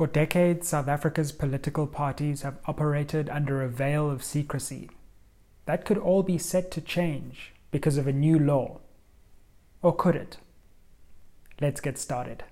For decades, South Africa's political parties have operated under a veil of secrecy. That could all be set to change because of a new law. Or could it? Let's get started.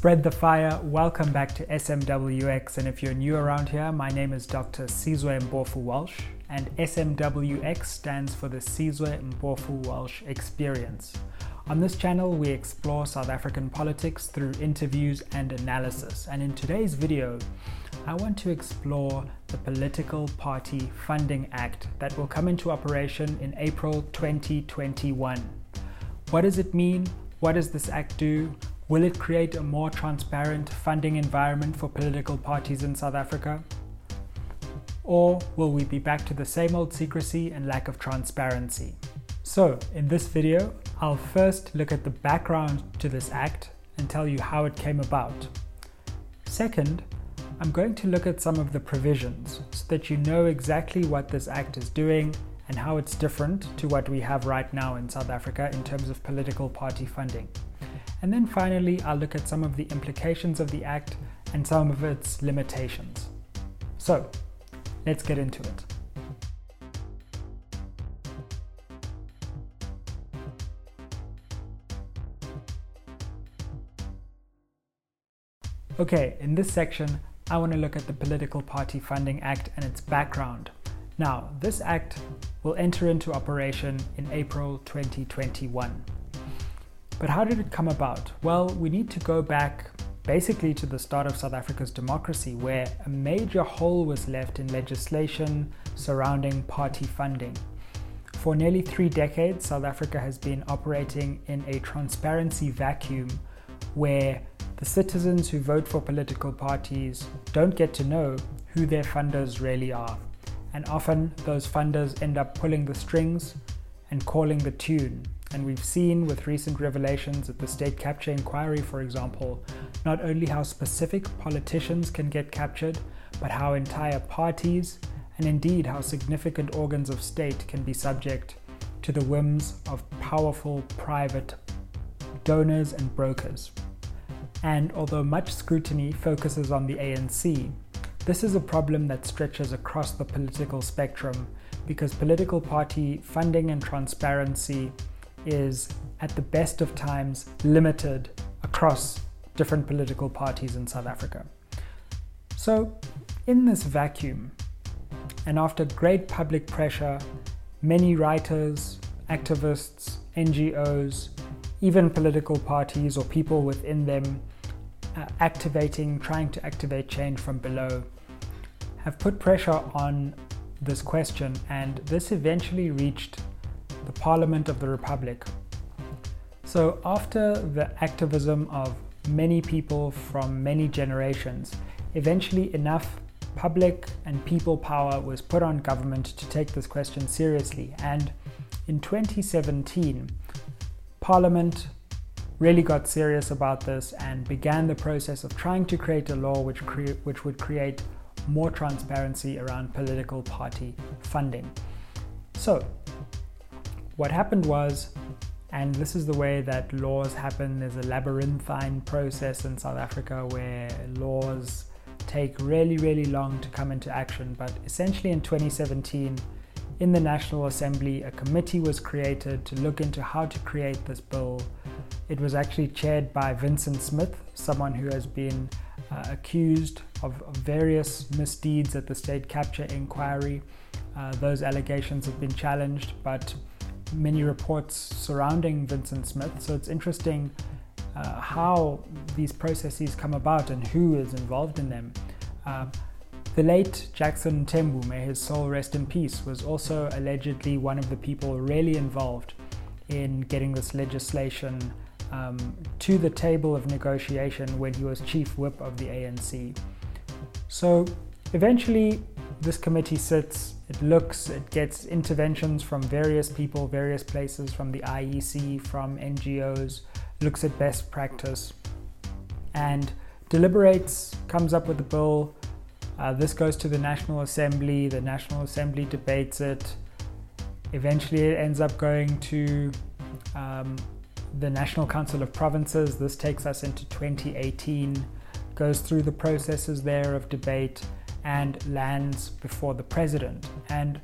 Spread the fire. Welcome back to SMWX. And if you're new around here, my name is Dr. Sizwe Mpofu Walsh, and SMWX stands for the Sizwe Mpofu Walsh Experience. On this channel, we explore South African politics through interviews and analysis. And in today's video, I want to explore the Political Party Funding Act that will come into operation in April 2021. What does it mean? What does this act do? Will it create a more transparent funding environment for political parties in South Africa? Or will we be back to the same old secrecy and lack of transparency? So, in this video, I'll first look at the background to this act and tell you how it came about. Second, I'm going to look at some of the provisions so that you know exactly what this act is doing and how it's different to what we have right now in South Africa in terms of political party funding. And then finally, I'll look at some of the implications of the Act and some of its limitations. So, let's get into it. Okay, in this section, I want to look at the Political Party Funding Act and its background. Now, this act will enter into operation in April 2021. But how did it come about? Well, we need to go back basically to the start of South Africa's democracy, where a major hole was left in legislation surrounding party funding. For nearly three decades, South Africa has been operating in a transparency vacuum where the citizens who vote for political parties don't get to know who their funders really are. And often those funders end up pulling the strings and calling the tune and we've seen with recent revelations at the state capture inquiry, for example, not only how specific politicians can get captured, but how entire parties and indeed how significant organs of state can be subject to the whims of powerful private donors and brokers. And although much scrutiny focuses on the ANC, this is a problem that stretches across the political spectrum because political party funding and transparency is at the best of times limited across different political parties in South Africa. So, in this vacuum, and after great public pressure, many writers, activists, NGOs, even political parties or people within them uh, activating, trying to activate change from below, have put pressure on this question, and this eventually reached the Parliament of the Republic. So, after the activism of many people from many generations, eventually enough public and people power was put on government to take this question seriously. And in 2017, Parliament really got serious about this and began the process of trying to create a law which, cre- which would create more transparency around political party funding. So, what happened was, and this is the way that laws happen, there's a labyrinthine process in South Africa where laws take really, really long to come into action. But essentially, in 2017, in the National Assembly, a committee was created to look into how to create this bill. It was actually chaired by Vincent Smith, someone who has been uh, accused of, various misdeeds at the state capture inquiry. Uh, those allegations have been challenged, but many reports surrounding Vincent Smith. So it's interesting uh, how these processes come about and who is involved in them. Uh, the late Jackson Mthembu, may his soul rest in peace, was also allegedly one of the people really involved in getting this legislation um, to the table of negotiation when he was chief whip of the ANC. So eventually, this committee sits, it looks, it gets interventions from various people, various places, from the IEC, from NGOs, looks at best practice, and deliberates, comes up with a bill, Uh, this goes to the National Assembly, the National Assembly debates it. Eventually, it ends up going to um, the National Council of Provinces. This takes us into 2018, goes through the processes there of debate, and lands before the president. And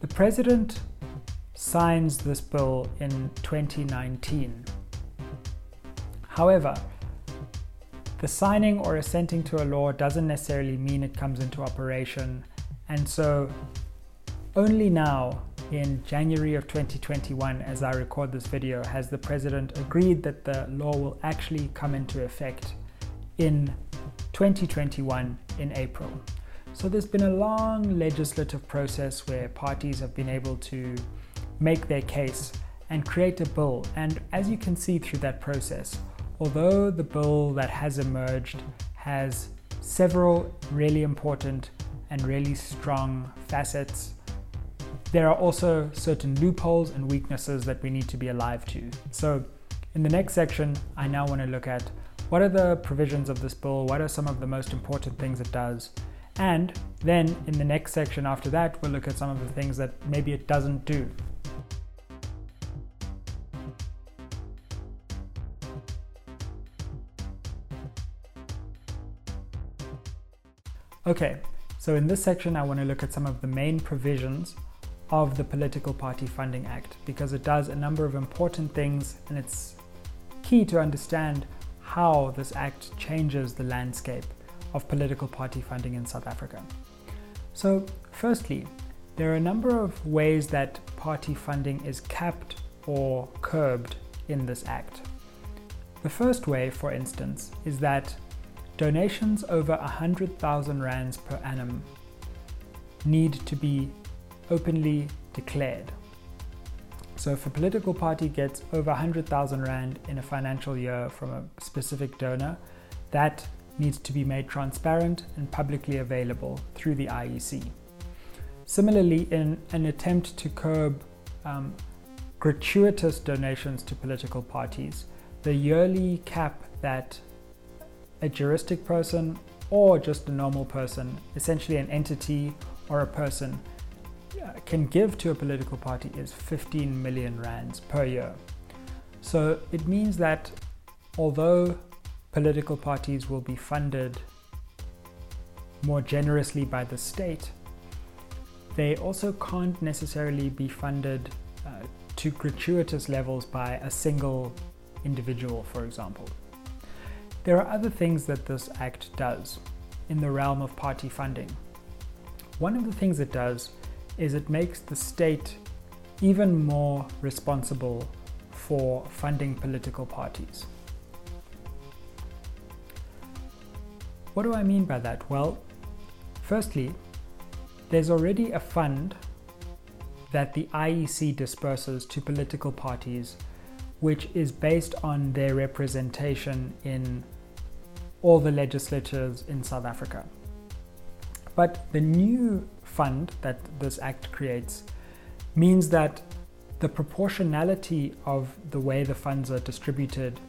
the president signs this bill in 2019. However, the signing or assenting to a law doesn't necessarily mean it comes into operation, and so only now, in January of 2021, as I record this video, has the president agreed that the law will actually come into effect in 2021 in April. So there's been a long legislative process where parties have been able to make their case and create a bill. And as you can see through that process, although the bill that has emerged has several really important and really strong facets, there are also certain loopholes and weaknesses that we need to be alive to. So, in the next section, I now want to look at what are the provisions of this bill, what are some of the most important things it does, and then in the next section after that, we'll look at some of the things that maybe it doesn't do. Okay, so in this section, I want to look at some of the main provisions of the Political Party Funding Act because it does a number of important things and it's key to understand how this act changes the landscape of political party funding in South Africa. So, firstly, there are a number of ways that party funding is capped or curbed in this act. The first way, for instance, is that Donations over 100,000 rands per annum need to be openly declared. So if a political party gets over 100,000 rand in a financial year from a specific donor, that needs to be made transparent and publicly available through the IEC. Similarly, in an attempt to curb um, gratuitous donations to political parties, the yearly cap that a juristic person, or just a normal person, essentially an entity or a person, uh, can give to a political party is 15 million rands per year. So it means that although political parties will be funded more generously by the state, they also can't necessarily be funded uh, to gratuitous levels by a single individual, for example. There are other things that this Act does in the realm of party funding. One of the things it does is it makes the state even more responsible for funding political parties. What do I mean by that? Well, firstly, there's already a fund that the IEC disperses to political parties which is based on their representation in all the legislatures in South Africa. But the new fund that this act creates means that the proportionality of the way the funds are distributed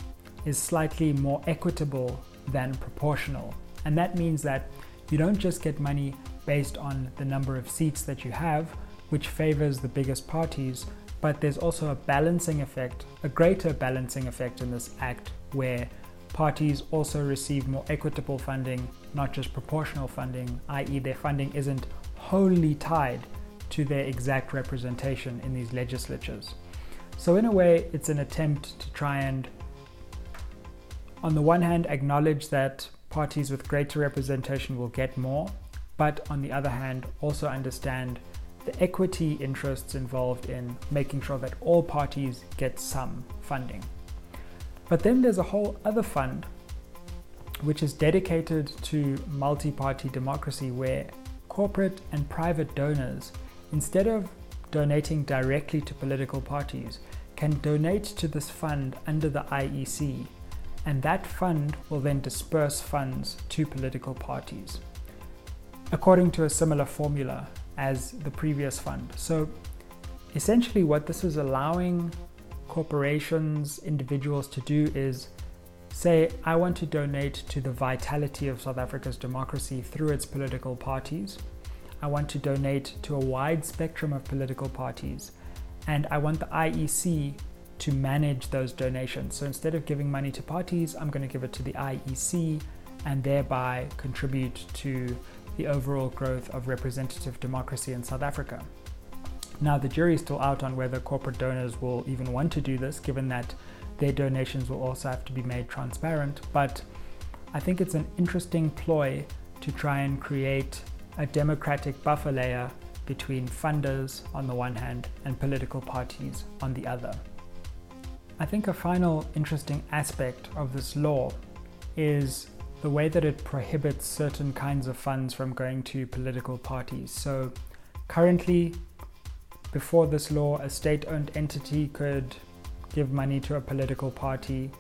is slightly more equitable than proportional. And that means that you don't just get money based on the number of seats that you have, which favors the biggest parties, but there's also a balancing effect, a greater balancing effect in this act where parties also receive more equitable funding, not just proportional funding, i.e., their funding isn't wholly tied to their exact representation in these legislatures. So, in a way, it's an attempt to try and, on the one hand, acknowledge that parties with greater representation will get more, but on the other hand, also understand the equity interests involved in making sure that all parties get some funding. But then there's a whole other fund which is dedicated to multi party democracy where corporate and private donors, instead of donating directly to political parties, can donate to this fund under the IEC, and that fund will then disperse funds to political parties according to a similar formula as the previous fund. So essentially, what this is allowing corporations, individuals to do is say, I want to donate to the vitality of South Africa's democracy through its political parties. I want to donate to a wide spectrum of political parties. And I want the IEC to manage those donations. So instead of giving money to parties, I'm going to give it to the IEC and thereby contribute to the overall growth of representative democracy in South Africa. Now, the jury is still out on whether corporate donors will even want to do this, given that their donations will also have to be made transparent. But I think it's an interesting ploy to try and create a democratic buffer layer between funders on the one hand and political parties on the other. I think a final interesting aspect of this law is the way that it prohibits certain kinds of funds from going to political parties. So, currently, before this law, a state owned entity could give money to a political party,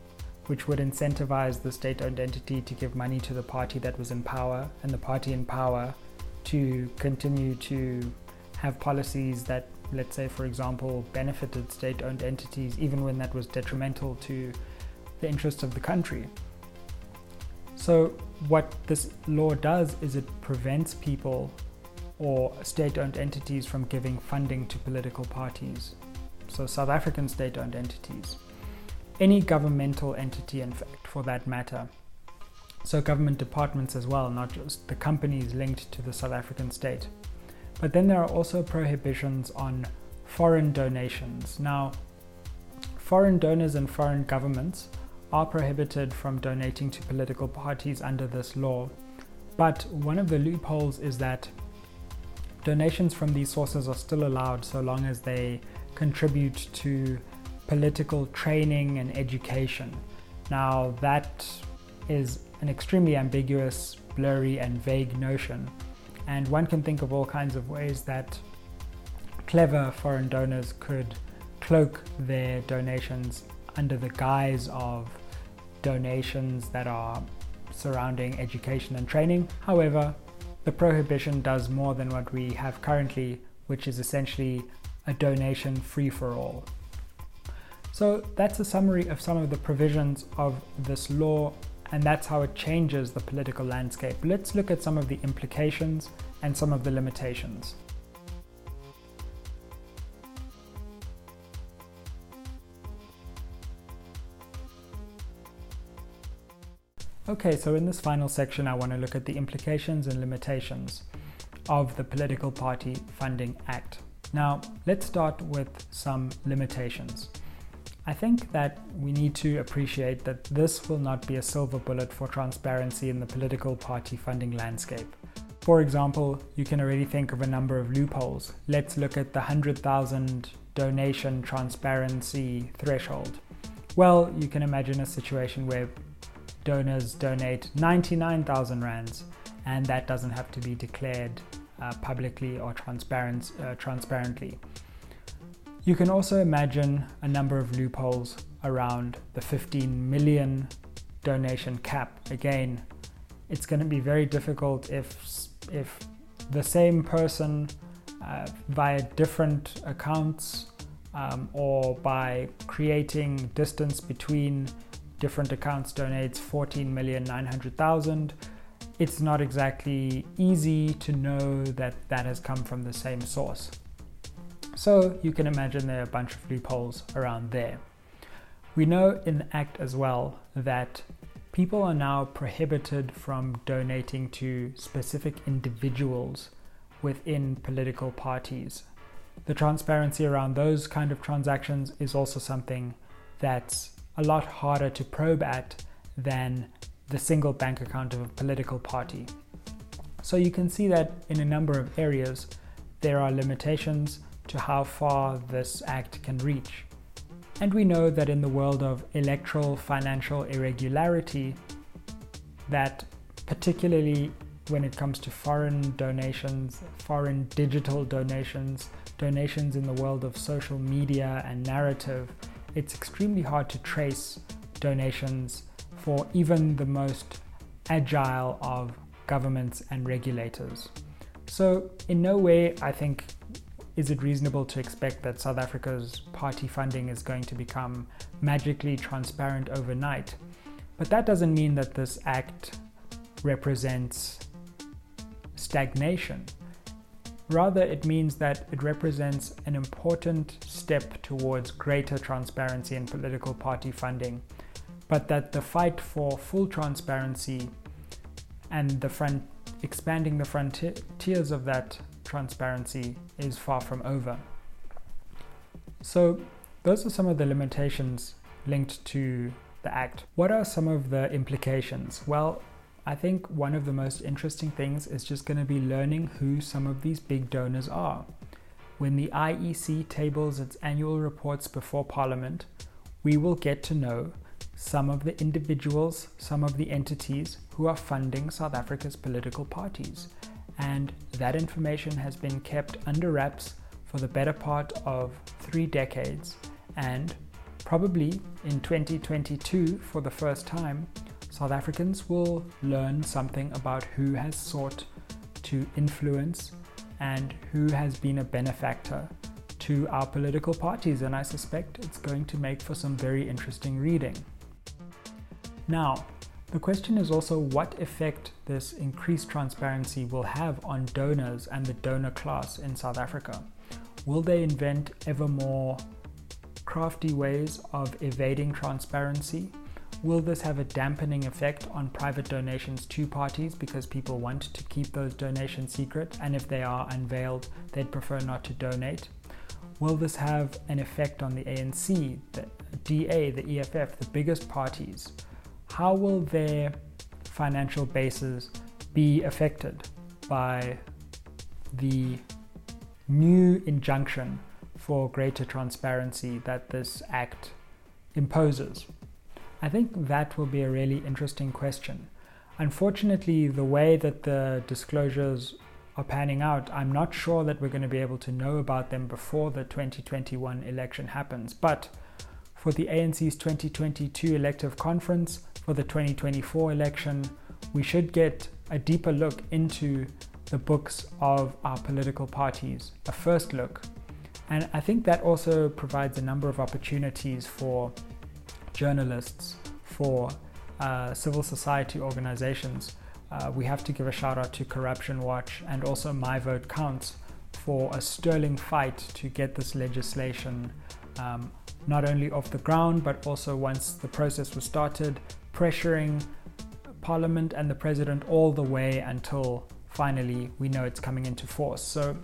which would incentivize the state owned entity to give money to the party that was in power, and the party in power to continue to have policies that, let's say, for example, benefited state owned entities, even when that was detrimental to the interests of the country. So, what this law does is it prevents people or state owned entities from giving funding to political parties so South African state owned entities, any governmental entity, in fact, for that matter. So government departments as well, not just the companies linked to the South African state. But then there are also prohibitions on foreign donations. Now, foreign donors and foreign governments are prohibited from donating to political parties under this law. But one of the loopholes is that donations from these sources are still allowed so long as they contribute to political training and education. Now, that is an extremely ambiguous, blurry, and vague notion, and one can think of all kinds of ways that clever foreign donors could cloak their donations under the guise of donations that are surrounding education and training. However, the prohibition does more than what we have currently, which is essentially a donation free for all. So that's a summary of some of the provisions of this law, and that's how it changes the political landscape. Let's look at some of the implications and some of the limitations. Okay, so in this final section, I want to look at the implications and limitations of the Political Party Funding Act. Now, let's start with some limitations. I think that we need to appreciate that this will not be a silver bullet for transparency in the political party funding landscape. For example, you can already think of a number of loopholes. Let's look at the 100,000 donation transparency threshold. Well, you can imagine a situation where donors donate 99,000 rands and that doesn't have to be declared uh, publicly or transparent, uh, transparently. You can also imagine a number of loopholes around the 15 million donation cap. Again, it's going to be very difficult if if the same person uh, via different accounts um, or by creating distance between different accounts donates 14 million 900,000 it's not exactly easy to know that that has come from the same source. So you can imagine there are a bunch of loopholes around there. We know in the Act as well that people are now prohibited from donating to specific individuals within political parties. The transparency around those kind of transactions is also something that's a lot harder to probe at than the single bank account of a political party. So you can see that in a number of areas there are limitations to how far this act can reach. And we know that in the world of electoral financial irregularity, that particularly when it comes to foreign donations, foreign digital donations, donations in the world of social media and narrative, it's extremely hard to trace donations for even the most agile of governments and regulators. So, in no way, I think, is it reasonable to expect that South Africa's party funding is going to become magically transparent overnight. But that doesn't mean that this act represents stagnation. Rather, it means that it represents an important step towards greater transparency in political party funding, but that the fight for full transparency and the front expanding the frontiers of that transparency is far from over. So, those are some of the limitations linked to the Act. What are some of the implications? Well, I think one of the most interesting things is just going to be learning who some of these big donors are. When the IEC tables its annual reports before Parliament, we will get to know some of the individuals, some of the entities who are funding South Africa's political parties. And that information has been kept under wraps for the better part of three decades. And probably in 2022, for the first time, South Africans will learn something about who has sought to influence and who has been a benefactor to our political parties, and I suspect it's going to make for some very interesting reading. Now, the question is also what effect this increased transparency will have on donors and the donor class in South Africa. Will they invent ever more crafty ways of evading transparency? Will this have a dampening effect on private donations to parties because people want to keep those donations secret and if they are unveiled, they'd prefer not to donate? Will this have an effect on the ANC, the DA, the EFF, the biggest parties? How will their financial bases be affected by the new injunction for greater transparency that this act imposes? I think that will be a really interesting question. Unfortunately, the way that the disclosures are panning out, I'm not sure that we're going to be able to know about them before the 2021 election happens. But for the ANC's 2022 elective conference, for the 2024 election, we should get a deeper look into the books of our political parties, a first look. And I think that also provides a number of opportunities for journalists, for uh, civil society organizations. Uh, we have to give a shout out to Corruption Watch and also My Vote Counts for a sterling fight to get this legislation um, not only off the ground but also once the process was started, pressuring Parliament and the President all the way until finally we know it's coming into force. So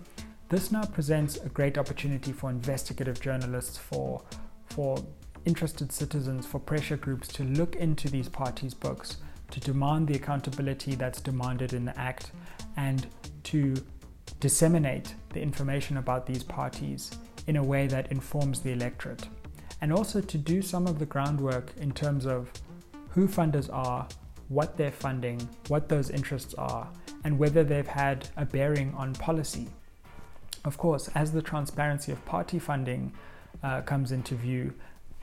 this now presents a great opportunity for investigative journalists, for for interested citizens, for pressure groups to look into these parties' books, to demand the accountability that's demanded in the Act, and to disseminate the information about these parties in a way that informs the electorate. And also to do some of the groundwork in terms of who funders are, what they're funding, what those interests are, and whether they've had a bearing on policy. Of course, as the transparency of party funding uh, comes into view,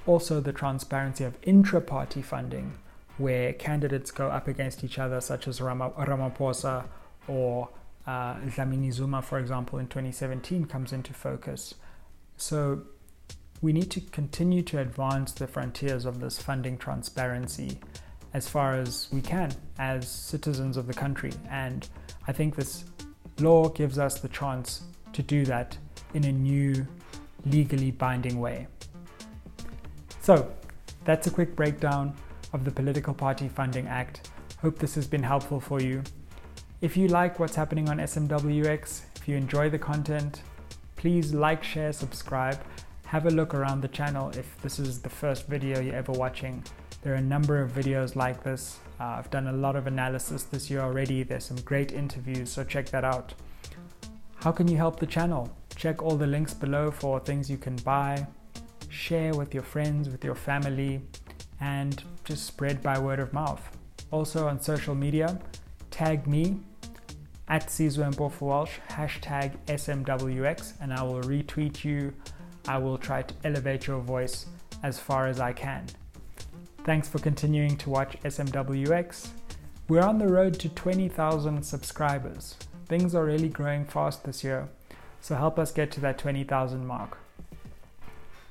also the transparency of intra party funding, where candidates go up against each other, such as Ram- Ramaphosa or uh, Zuma, for example, in 2017, comes into focus. So we need to continue to advance the frontiers of this funding transparency as far as we can as citizens of the country. And I think this law gives us the chance to do that in a new, legally binding way. So, that's a quick breakdown of the Political Party Funding Act. Hope this has been helpful for you. If you like what's happening on SMWX, if you enjoy the content, please like, share, subscribe. Have a look around the channel if this is the first video you're ever watching. There are a number of videos like this. Uh, I've done a lot of analysis this year already. There's some great interviews, so check that out. How can you help the channel? Check all the links below for things you can buy, share with your friends, with your family, and just spread by word of mouth. Also on social media, tag me at Sizwe Walsh, hashtag SMWX, and I will retweet you. I will try to elevate your voice as far as I can. Thanks for continuing to watch SMWX. We're on the road to 20,000 subscribers. Things are really growing fast this year, so help us get to that 20,000 mark.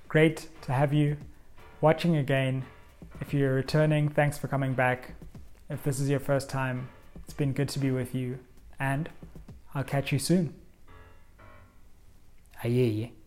Great to have you watching again. If you're returning, thanks for coming back. If this is your first time, it's been good to be with you, and I'll catch you soon. Aye, aye.